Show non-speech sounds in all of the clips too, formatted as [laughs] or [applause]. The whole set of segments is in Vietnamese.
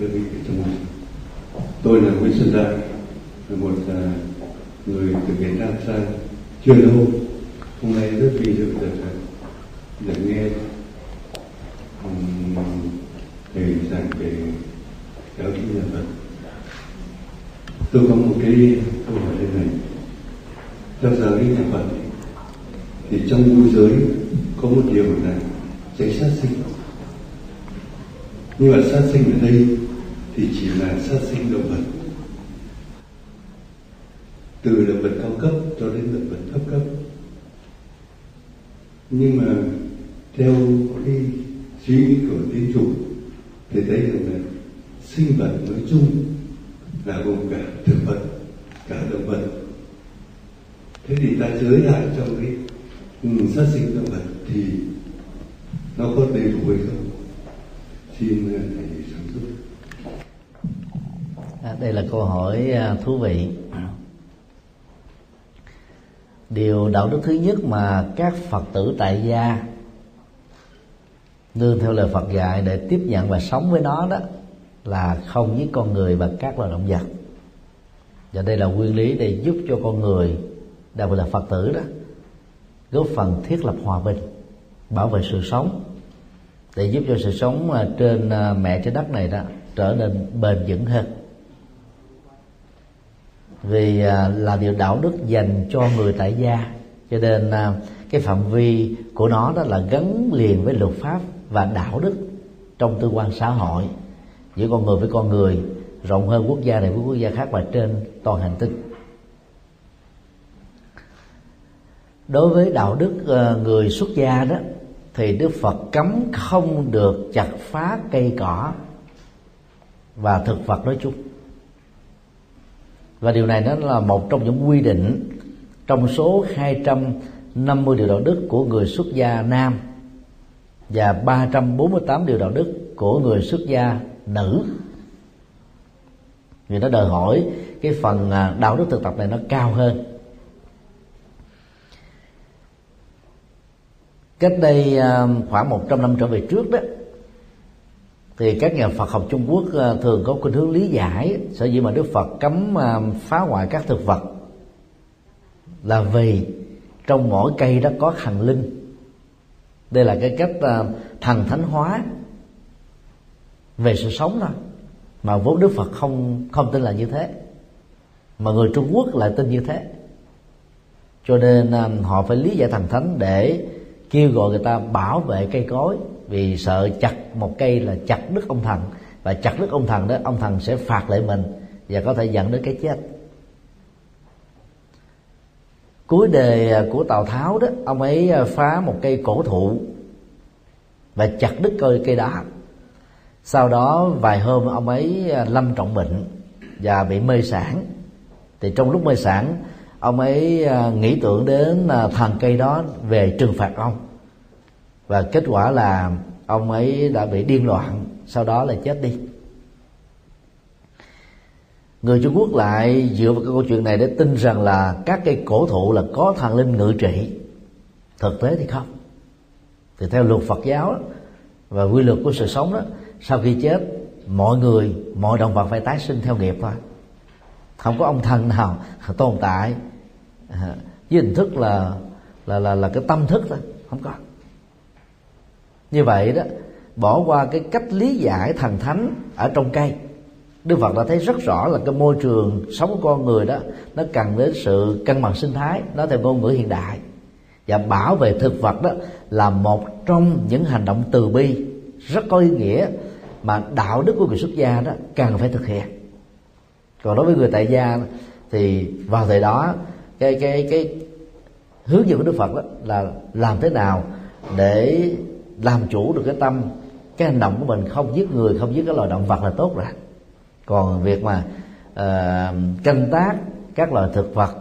đơn vị trong này. Tôi là Nguyễn Xuân Đại là một uh, người từ Việt Nam sang chưa lâu. Hôm nay rất vinh dự được à, được nghe um, thầy giảng về giáo lý nhà Phật. Tôi có một cái câu hỏi thế này. Theo giáo lý nhà Phật thì trong vui giới có một điều là tránh sát sinh. Nhưng mà sát sinh ở đây thì chỉ là sát sinh động vật. Từ động vật cao cấp cho đến động vật thấp cấp. Nhưng mà theo cái suy nghĩ của tín chủ thì thấy rằng là sinh vật nói chung là gồm cả thực vật cả động vật. Thế thì ta giới hạn trong cái ừ, sát sinh động vật thì nó có đầy đủ hay không? Xin à, thầy sáng giúp à, đây là câu hỏi à, thú vị. Điều đạo đức thứ nhất mà các phật tử tại gia nương theo lời phật dạy để tiếp nhận và sống với nó đó là không giết con người và các loài động vật. Và đây là nguyên lý để giúp cho con người, đặc biệt là phật tử đó, góp phần thiết lập hòa bình, bảo vệ sự sống. Để giúp cho sự sống à, trên à, mẹ trái đất này đó trở nên bền vững hơn vì à, là điều đạo đức dành cho người tại gia. Cho nên à, cái phạm vi của nó đó là gắn liền với luật pháp và đạo đức trong tư quan xã hội. Giữa con người với con người, rộng hơn quốc gia này với quốc gia khác và trên toàn hành tinh. Đối với đạo đức à, người xuất gia đó, thì đức phật cấm không được chặt phá cây cỏ và thực vật nói chung và điều này nó là một trong những quy định trong số 250 điều đạo đức của người xuất gia nam và 348 điều đạo đức của người xuất gia nữ. Vì nó đòi hỏi cái phần à, đạo đức thực tập này nó cao hơn. Cách đây à, khoảng 100 năm trở về trước đó thì các nhà Phật học Trung Quốc ờ, thường có khuynh hướng lý giải sở dĩ mà Đức Phật cấm ờ, phá hoại các thực vật là vì trong mỗi cây đó có thần linh. Đây là cái cách ờ, thần thánh hóa về sự sống thôi. Mà vốn đức phật không không tin là như thế. Mà người trung quốc lại tin như thế. Cho nên họ phải lý giải thần thánh để kêu gọi người ta bảo vệ cây cối vì sợ chặt một cây là chặt đứt ông thần. Và chặt đứt ông thần đó, ông thần sẽ phạt lại mình và có thể dẫn đến cái chết. Cuối đề của tào tháo đó, ông ấy phá một cây cổ thụ và chặt đứt cây cây đó sau đó, vài hôm ông ấy lâm trọng bệnh và bị mê sản. Thì trong lúc mê sản, ông ấy à, nghĩ tưởng đến à, thần cây đó về trừng phạt ông và kết quả là ông ấy đã bị điên loạn, sau đó là chết đi. Người trung quốc lại dựa vào cái câu chuyện này để tin rằng là các cây cổ thụ là có thần linh ngự trị. Thực tế thì không. Thì theo luật phật giáo và quy luật của sự sống đó sau khi chết, mọi người, mọi động vật phải tái sinh theo nghiệp thôi. Không có ông thần nào [laughs] tồn tại. À, với hình thức là là là là cái tâm thức thôi, không có như vậy đó, bỏ qua cái cách lý giải thần thánh ở trong cây. Đức Phật đã thấy rất rõ là cái môi trường sống của con người đó, nó cần đến sự cân bằng sinh thái, nó theo ngôn ngữ hiện đại. Và bảo vệ thực vật đó là một trong những hành động từ bi rất có ý nghĩa mà đạo đức của người xuất gia đó cần phải thực hiện. Còn đối với người tại gia thì vào thời đó, cái cái cái hướng dẫn của đức phật đó là làm thế nào để làm chủ được cái tâm cái hành động của mình không giết người không giết các loài động vật là tốt rồi. Còn việc mà uh, canh tác các loài thực vật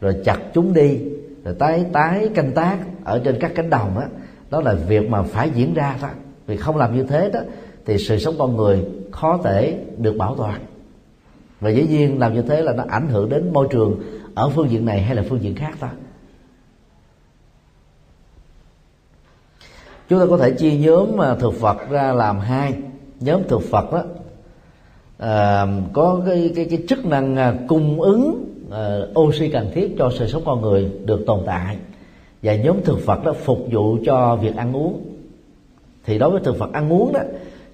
rồi chặt chúng đi rồi tái tái canh tác ở trên các cánh đồng đó đó là việc mà phải diễn ra thôi. Vì không làm như thế đó thì sự sống con người khó thể được bảo toàn. Và dĩ nhiên làm như thế là nó ảnh hưởng đến môi trường ở phương diện này hay là phương diện khác thôi chúng ta có thể chia nhóm à, thực vật ra làm hai. Nhóm thực vật đó à, có cái cái cái chức năng à, cung ứng à, oxy cần thiết cho sự sống con người được tồn tại. Và nhóm thực vật đó phục vụ cho việc ăn uống. Thì đối với thực vật ăn uống đó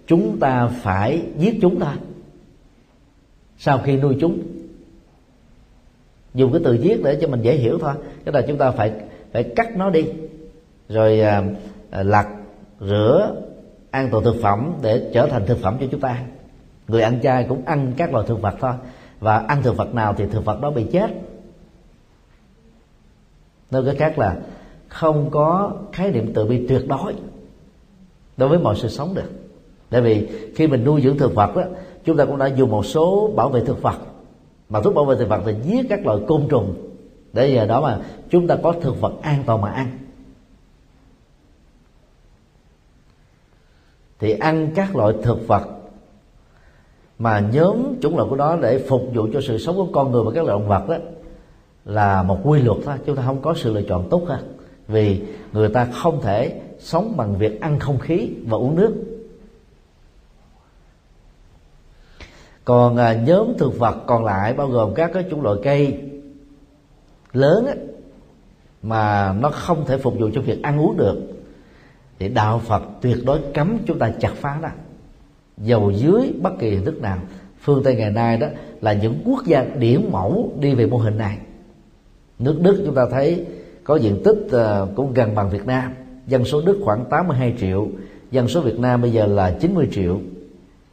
chúng ta phải giết chúng ta sau khi nuôi chúng. Dùng cái từ giết để cho mình dễ hiểu thôi. Cái là chúng ta phải phải cắt nó đi. Rồi à, Ờ, lặt, rửa an toàn thực phẩm để trở thành thực phẩm cho chúng ta. Ăn người ăn chay cũng ăn các loại thực vật thôi. Và ăn thực vật nào thì thực vật đó bị chết. Nói cái khác là không có khái niệm tự bi tuyệt đối đối với mọi sự sống được. Tại vì khi mình nuôi dưỡng thực vật đó chúng ta cũng đã dùng một số bảo vệ thực vật. Mà thuốc bảo vệ thực vật thì giết các loại côn trùng. Để giờ đó mà chúng ta có thực vật an toàn mà ăn. Thì ăn các loại thực vật mà nhóm chủng loại của đó để phục vụ cho sự sống của con người và các loại động vật đó là một quy luật thôi. Chúng ta không có sự lựa chọn tốt ha. Vì người ta không thể sống bằng việc ăn không khí và uống nước. Còn à, nhóm thực vật còn lại bao gồm các cái chủng loại cây lớn ấy, mà nó không thể phục vụ cho việc ăn uống được thì đạo Phật tuyệt đối cấm chúng ta chặt phá đó. Dầu dưới bất kỳ hình thức nào, phương Tây ngày nay đó là những quốc gia điển mẫu đi về mô hình này. Nước Đức chúng ta thấy có diện tích ờ, cũng gần bằng Việt Nam, dân số Đức khoảng 82 triệu, dân số Việt Nam bây giờ là 90 triệu.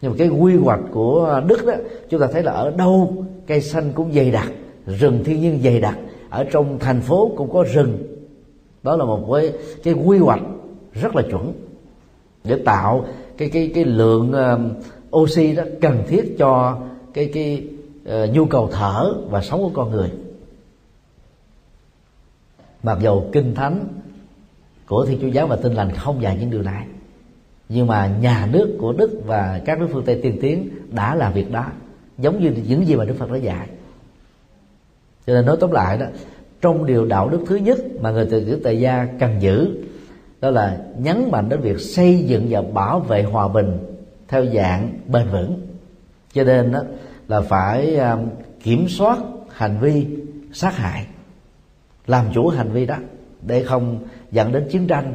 Nhưng mà cái quy hoạch của Đức đó, chúng ta thấy là ở đâu cây xanh cũng dày đặc, rừng thiên nhiên dày đặc, ở trong thành phố cũng có rừng. Đó là một cái cái quy hoạch rất là chuẩn để tạo cái cái cái lượng uh, oxy đó cần thiết cho cái cái uh, nhu cầu thở và sống của con người. Mặc dầu kinh thánh của thiên chúa giáo và tin lành không dạy những điều này nhưng mà nhà nước của đức và các nước phương tây tiên tiến đã làm việc đó giống như những gì mà đức phật đã dạy. Cho nên nói tóm lại đó trong điều đạo đức thứ nhất mà người tự tử tại gia cần giữ đó là nhấn mạnh đến việc xây dựng và bảo vệ hòa bình theo dạng bền vững. Cho nên đó là phải à, kiểm soát hành vi sát hại, làm chủ hành vi đó để không dẫn đến chiến tranh,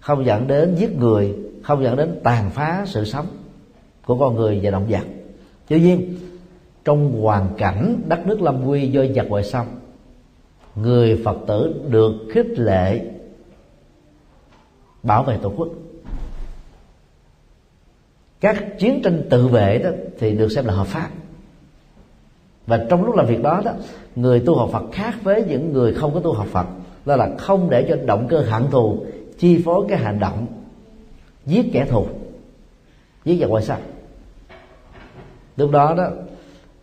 không dẫn đến giết người, không dẫn đến tàn phá sự sống của con người và động vật. Tuy nhiên, trong hoàn cảnh đất nước lâm quy do giặc ngoại xâm, người phật tử được khích lệ bảo vệ tổ quốc. Các chiến tranh tự vệ đó thì được xem là hợp pháp. Và trong lúc làm việc đó đó, người tu học Phật khác với những người không có tu học Phật, đó là không để cho động cơ hận thù, chi phối cái hành động, giết kẻ thù. Giết giặc ngoại xâm. Lúc đó đó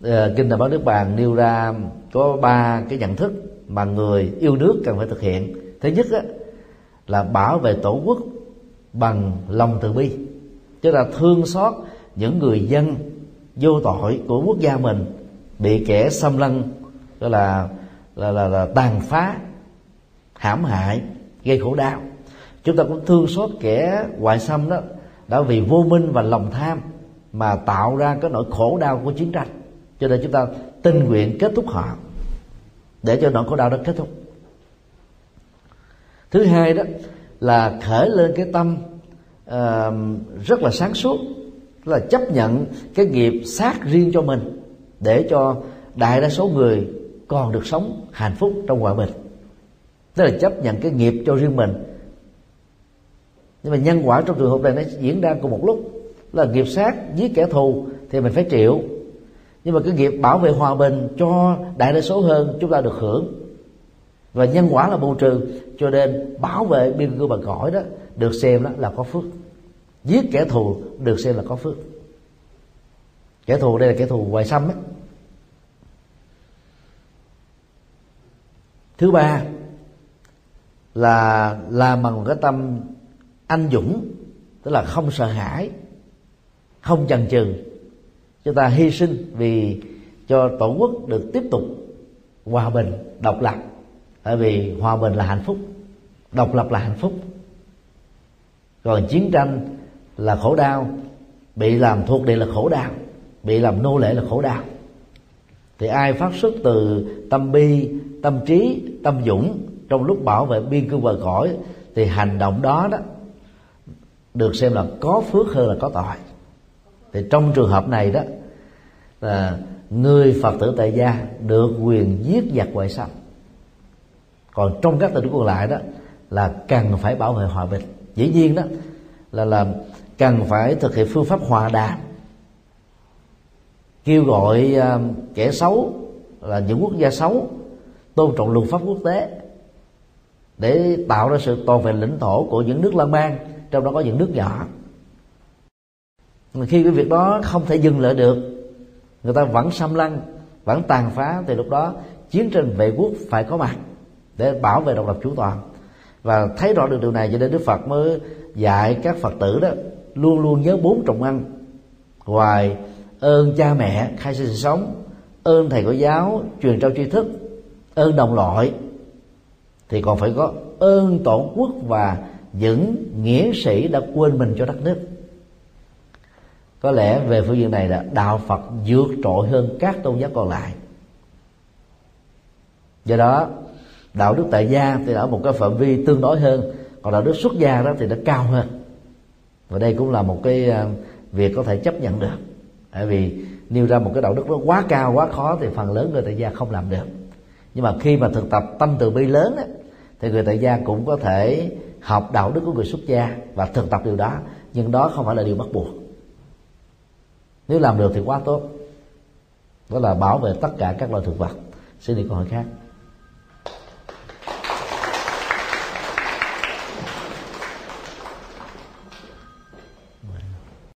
ờ, kinh Đại Báo nước Bàn nêu ra có ba cái nhận thức mà người yêu nước cần phải thực hiện. Thứ nhất đó là bảo vệ tổ quốc bằng lòng từ bi. Tức là thương xót những người dân vô tội của quốc gia mình bị kẻ xâm lăng gọi là là, là là tàn phá hãm hại gây khổ đau. Chúng ta cũng thương xót kẻ ngoại xâm đó đã vì vô minh và lòng tham mà tạo ra cái nỗi khổ đau của chiến tranh. Cho nên chúng ta tình nguyện kết thúc họ để cho nỗi khổ đau đó kết thúc thứ hai đó là khởi lên cái tâm uh, rất là sáng suốt là chấp nhận cái nghiệp sát riêng cho mình để cho đại đa số người còn được sống hạnh phúc trong hòa bình. Tức là chấp nhận cái nghiệp cho riêng mình. Nhưng mà nhân quả trong trường hợp này nó diễn ra cùng một lúc là nghiệp sát giết kẻ thù thì mình phải chịu. Nhưng mà cái nghiệp bảo vệ hòa bình cho đại đa số hơn chúng ta được hưởng và nhân quả là bù trừ. Cho nên bảo vệ biên cương bằng cõi đó được xem đó là có phước. Giết kẻ thù được xem là có phước. Kẻ thù đây là kẻ thù ngoài xâm ấy. thứ ba là làm bằng một cái tâm anh dũng, tức là không sợ hãi, không chần chừ. Chúng ta hy sinh vì cho tổ quốc được tiếp tục hòa bình, độc lập tại vì hòa bình là hạnh phúc, độc lập là hạnh phúc. Còn chiến tranh là khổ đau, bị làm thuộc địa là khổ đau, bị làm nô lệ là khổ đau. Thì ai phát xuất từ tâm bi, tâm trí, tâm dũng trong lúc bảo vệ biên cương bờ cõi, thì hành động đó đó được xem là có phước hơn là có tội. Thì trong trường hợp này đó, là người phật tử tại gia được quyền giết giặc ngoại xâm còn trong các tình huống còn lại đó là cần phải bảo vệ hòa bình. Dĩ nhiên đó là là cần phải thực hiện phương pháp hòa đàm. Kêu gọi uh, kẻ xấu là những quốc gia xấu tôn trọng luật pháp quốc tế để tạo ra sự toàn vẹn lãnh thổ của những nước lan man trong đó có những nước nhỏ. Khi cái việc đó không thể dừng lại được người ta vẫn xâm lăng vẫn tàn phá thì lúc đó chiến tranh vệ quốc phải có mặt để bảo vệ độc lập chủ toàn. Và thấy rõ được điều này, cho nên đức phật mới dạy các phật tử đó, luôn luôn nhớ bốn trọng ăn. Ngoài ơn cha mẹ, khai sinh sống, ơn thầy cô giáo, truyền trao tri thức, ơn đồng loại. Thì còn phải có ơn tổ quốc và những nghĩa sĩ đã quên mình cho đất nước. Có lẽ về phương diện này là đạo phật vượt trội hơn các tôn giáo còn lại. Do đó đạo đức tại gia thì ở một cái phạm vi tương đối hơn. Còn đạo đức xuất gia đó thì nó cao hơn. Và đây cũng là một cái à, việc có thể chấp nhận được. Tại vì nêu ra một cái đạo đức nó quá cao quá khó thì phần lớn người tại gia không làm được. Nhưng mà khi mà thực tập tâm từ bi lớn á, thì người tại gia cũng có thể học đạo đức của người xuất gia và thực tập điều đó. Nhưng đó không phải là điều bắt buộc. Nếu làm được thì quá tốt. Đó là bảo vệ tất cả các loài thực vật. Xin đi câu hỏi khác.